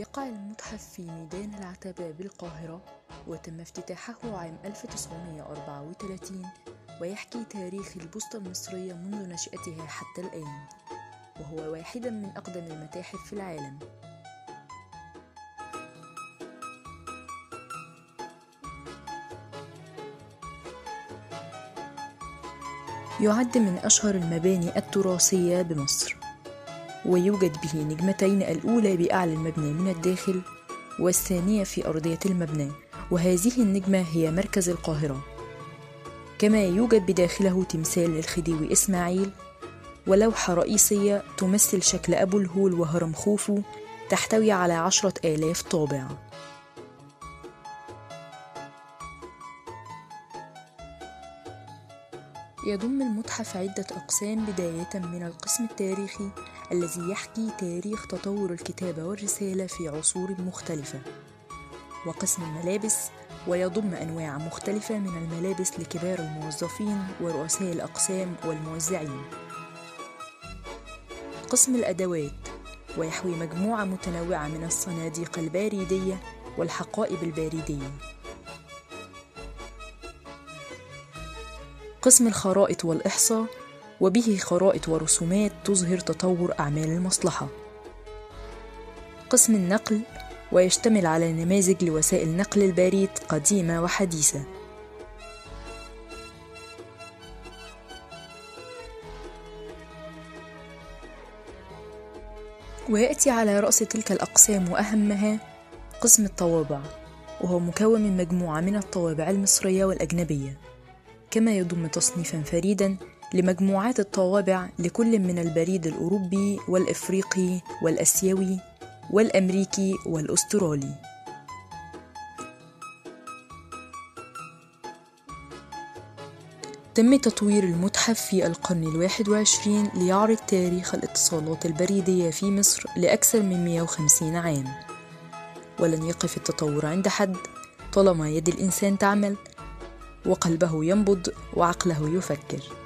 يقع المتحف في ميدان العتبة بالقاهرة وتم افتتاحه عام 1934 ويحكي تاريخ البوسطة المصرية منذ نشأتها حتى الآن وهو واحدا من أقدم المتاحف في العالم. يعد من أشهر المباني التراثية بمصر. ويوجد به نجمتين الأولى بأعلى المبنى من الداخل والثانية في أرضية المبنى وهذه النجمة هي مركز القاهرة. كما يوجد بداخله تمثال للخديوي إسماعيل ولوحة رئيسية تمثل شكل أبو الهول وهرم خوفو تحتوي على عشرة آلاف طابع. يضم المتحف عدة أقسام بداية من القسم التاريخي الذي يحكي تاريخ تطور الكتابة والرسالة في عصور مختلفة. وقسم الملابس ويضم أنواع مختلفة من الملابس لكبار الموظفين ورؤساء الأقسام والموزعين. قسم الأدوات ويحوي مجموعة متنوعة من الصناديق الباريدية والحقائب الباريدية. قسم الخرائط والإحصاء وبه خرائط ورسومات تظهر تطور أعمال المصلحة. قسم النقل ويشتمل على نماذج لوسائل نقل البريد قديمة وحديثة. ويأتي على رأس تلك الأقسام وأهمها قسم الطوابع وهو مكون من مجموعة من الطوابع المصرية والأجنبية. كما يضم تصنيفا فريدا لمجموعات الطوابع لكل من البريد الأوروبي والإفريقي والأسيوي والأمريكي والأسترالي. تم تطوير المتحف في القرن الواحد وعشرين ليعرض تاريخ الاتصالات البريدية في مصر لأكثر من 150 عام. ولن يقف التطور عند حد طالما يد الإنسان تعمل وقلبه ينبض وعقله يفكر.